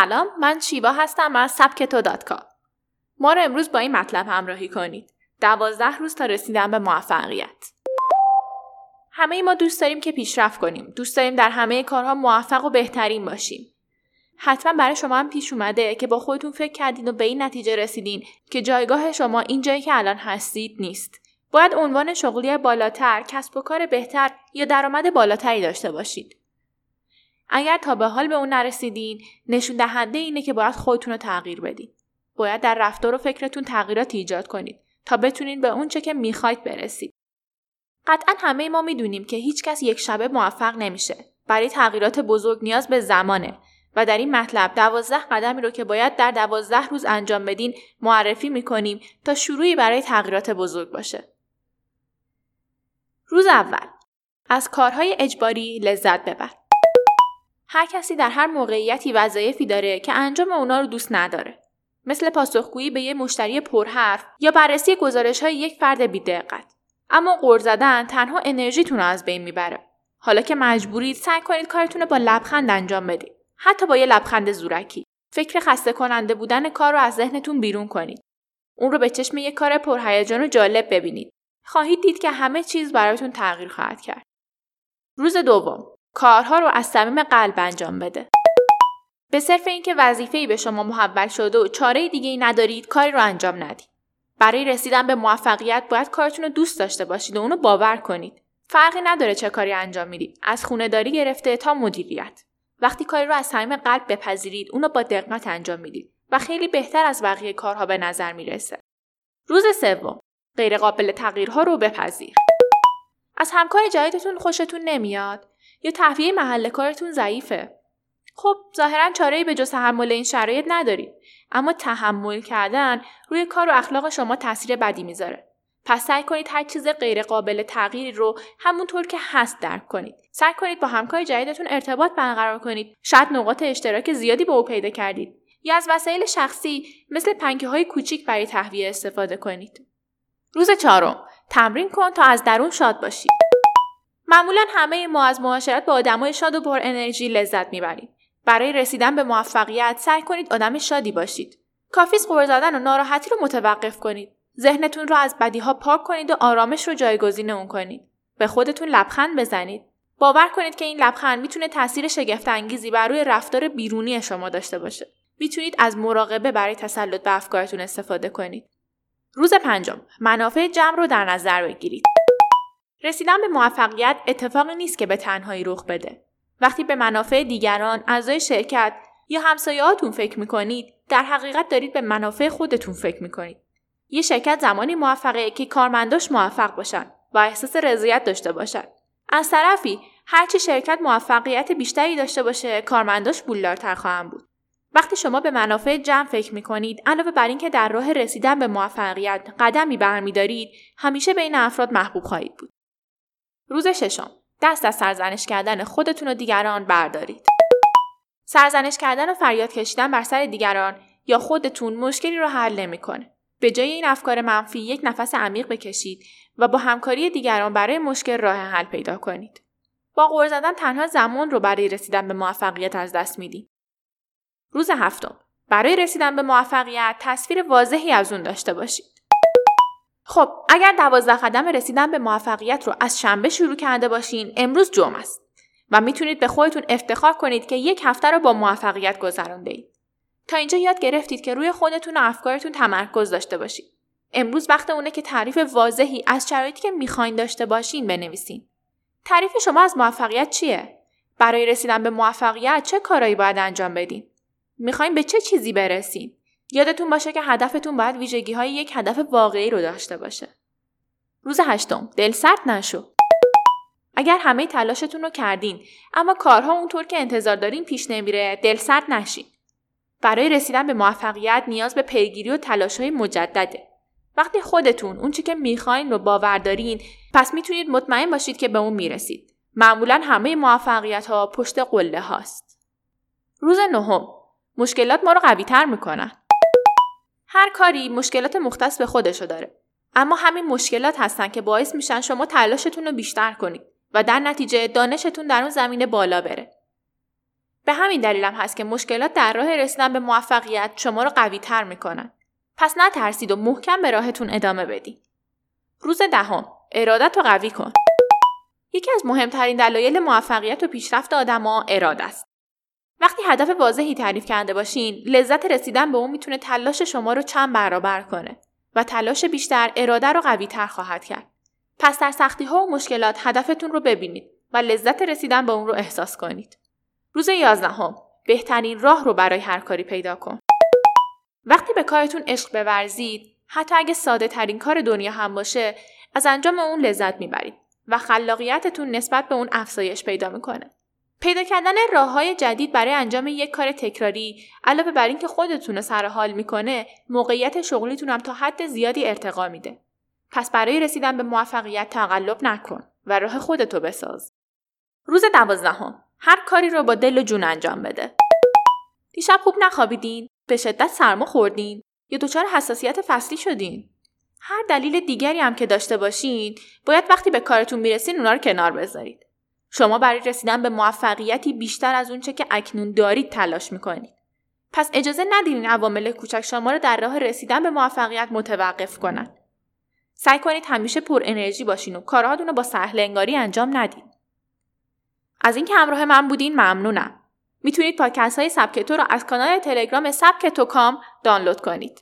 سلام من شیوا هستم از سبکتو دات ما رو امروز با این مطلب همراهی کنید. دوازده روز تا رسیدن به موفقیت. همه ما دوست داریم که پیشرفت کنیم. دوست داریم در همه کارها موفق و بهترین باشیم. حتما برای شما هم پیش اومده که با خودتون فکر کردین و به این نتیجه رسیدین که جایگاه شما این جایی که الان هستید نیست. باید عنوان شغلی بالاتر کسب و کار بهتر یا درآمد بالاتری داشته باشید. اگر تا به حال به اون نرسیدین نشون دهنده اینه که باید خودتون رو تغییر بدین باید در رفتار و فکرتون تغییرات ایجاد کنید تا بتونید به اون چه که می‌خواید برسید قطعا همه ما می‌دونیم که هیچکس یک شبه موفق نمیشه برای تغییرات بزرگ نیاز به زمانه و در این مطلب دوازده قدمی رو که باید در دوازده روز انجام بدین معرفی می‌کنیم تا شروعی برای تغییرات بزرگ باشه. روز اول از کارهای اجباری لذت ببر. هر کسی در هر موقعیتی وظایفی داره که انجام اونا رو دوست نداره. مثل پاسخگویی به یه مشتری پرحرف یا بررسی گزارش های یک فرد بیدقت. اما قور زدن تنها انرژیتون رو از بین می‌بره. حالا که مجبورید سعی کنید کارتون رو با لبخند انجام بدید. حتی با یه لبخند زورکی. فکر خسته کننده بودن کار رو از ذهنتون بیرون کنید. اون رو به چشم یک کار پرهیجان و جالب ببینید. خواهید دید که همه چیز برایتون تغییر خواهد کرد. روز دوم کارها رو از صمیم قلب انجام بده. به صرف اینکه ای به شما محول شده و چاره دیگه ای ندارید کاری رو انجام ندید. برای رسیدن به موفقیت باید کارتون رو دوست داشته باشید و اونو باور کنید. فرقی نداره چه کاری انجام می‌دید. از خونه داری گرفته تا مدیریت. وقتی کاری رو از صمیم قلب بپذیرید اونو با دقت انجام می‌دید و خیلی بهتر از بقیه کارها به نظر می‌رسه. روز سوم غیرقابل تغییرها رو بپذیر. از همکار جدیدتون خوشتون نمیاد یا تهویه محل کارتون ضعیفه. خب ظاهرا چاره به جز تحمل این شرایط ندارید اما تحمل کردن روی کار و اخلاق شما تاثیر بدی می‌ذاره. پس سعی کنید هر چیز غیر قابل تغییری رو همونطور که هست درک کنید. سعی کنید با همکار جدیدتون ارتباط برقرار کنید. شاید نقاط اشتراک زیادی با او پیدا کردید. یا از وسایل شخصی مثل پنکه های کوچیک برای تهویه استفاده کنید. روز چهارم تمرین کن تا از درون شاد باشید. معمولا همه ما از معاشرت با آدمای شاد و پر انرژی لذت می‌بریم. برای رسیدن به موفقیت سعی کنید آدم شادی باشید. کافیه غر زدن و ناراحتی رو متوقف کنید. ذهنتون رو از بدی ها پاک کنید و آرامش رو جایگزین اون کنید. به خودتون لبخند بزنید. باور کنید که این لبخند می‌تونه تاثیر شگفت انگیزی بر روی رفتار بیرونی شما داشته باشه. می‌تونید از مراقبه برای تسلط به افکارتون استفاده کنید. روز پنجم منافع جمع رو در نظر بگیرید. رسیدن به موفقیت اتفاقی نیست که به تنهایی رخ بده. وقتی به منافع دیگران، اعضای شرکت یا همسایه‌هاتون فکر می‌کنید، در حقیقت دارید به منافع خودتون فکر می‌کنید. یه شرکت زمانی موفقه که کارمنداش موفق باشن و احساس رضایت داشته باشن. از طرفی هرچه شرکت موفقیت بیشتری داشته باشه کارمنداش پولدارتر خواهند بود. وقتی شما به منافع جمع فکر می کنید علاوه بر اینکه در راه رسیدن به موفقیت قدمی برمیدارید همیشه بین افراد محبوب خواهید بود روز ششم. دست از سرزنش کردن خودتون و دیگران بردارید. سرزنش کردن و فریاد کشیدن بر سر دیگران یا خودتون مشکلی رو حل نمی‌کنه. به جای این افکار منفی یک نفس عمیق بکشید و با همکاری دیگران برای مشکل راه حل پیدا کنید. با غور زدن تنها زمان رو برای رسیدن به موفقیت از دست می‌دید. روز هفتم. برای رسیدن به موفقیت تصویر واضحی از اون داشته باشید. خب اگر دوازده قدم رسیدن به موفقیت رو از شنبه شروع کرده باشین امروز جمعه است و می‌تونید به خودتون افتخار کنید که یک هفته رو با موفقیت گذرانده اید. تا اینجا یاد گرفتید که روی خودتون و افکارتون تمرکز داشته باشید. امروز وقت اونه که تعریف واضحی از شرایطی که می‌خواین داشته باشین بنویسین. تعریف شما از موفقیت چیه؟ برای رسیدن به موفقیت چه کارایی باید انجام بدین؟ می‌خوایم به چه چیزی برسیم یادتون باشه که هدفتون باید ویژگی های یک هدف واقعی رو داشته باشه. روز هشتم دل سرد نشو. اگر همه تلاشتون رو کردین اما کارها اونطور که انتظار دارین پیش نمیره دل سرد نشین. برای رسیدن به موفقیت نیاز به پیگیری و تلاش های مجدده. وقتی خودتون اون چی که می‌خواین رو باور دارین پس می‌تونید مطمئن باشید که به اون می‌رسید. معمولا همه موفقیت ها پشت قله هاست. روز نهم مشکلات ما رو قوی تر می‌کنن. هر کاری مشکلات مختص به خودشو داره. اما همین مشکلات هستن که باعث میشن شما تلاشتون رو بیشتر کنید و در نتیجه دانشتون در اون زمینه بالا بره. به همین دلیلم هست که مشکلات در راه رسیدن به موفقیت شما رو قوی تر می‌کنن. پس نترسید و محکم به راهتون ادامه بدید. روز دهم ارادت رو قوی کن. یکی از مهمترین دلایل موفقیت و پیشرفت آدما اراده است. وقتی هدف واضحی تعریف کرده باشین، لذت رسیدن به اون می‌تونه تلاش شما رو چند برابر کنه و تلاش بیشتر اراده رو قوی تر خواهد کرد. پس در سختی ها و مشکلات هدفتون رو ببینید و لذت رسیدن به اون رو احساس کنید. روز یازدهم بهترین راه رو برای هر کاری پیدا کن. وقتی به کارتون عشق بورزید، حتی اگه ساده ترین کار دنیا هم باشه، از انجام اون لذت می‌برید و خلاقیتتون نسبت به اون افزایش پیدا می‌کنه. پیدا کردن راه های جدید برای انجام یک کار تکراری علاوه بر اینکه خودتون رو سر حال می‌کنه موقعیت شغلیتون هم تا حد زیادی ارتقا میده. پس برای رسیدن به موفقیت تقلب نکن و راه خودتو بساز. روز دوازدهم. هر کاری رو با دل و جون انجام بده. دیشب خوب نخوابیدین؟ به شدت سرما خوردین؟ یا دچار حساسیت فصلی شدین؟ هر دلیل دیگری هم که داشته باشین باید وقتی به کارتون می‌رسین اونا رو کنار بذارید. شما برای رسیدن به موفقیتی بیشتر از اونچه که اکنون دارید تلاش می‌کنید. پس اجازه ندید این عوامل کوچک شما را در راه رسیدن به موفقیت متوقف کنند. سعی کنید همیشه پر انرژی باشین و کارهاتون رو با سهل انگاری انجام ندید. از اینکه همراه من بودین ممنونم. می‌تونید پادکست های سبکتو رو از کانال تلگرام سبکتو کام دانلود کنید.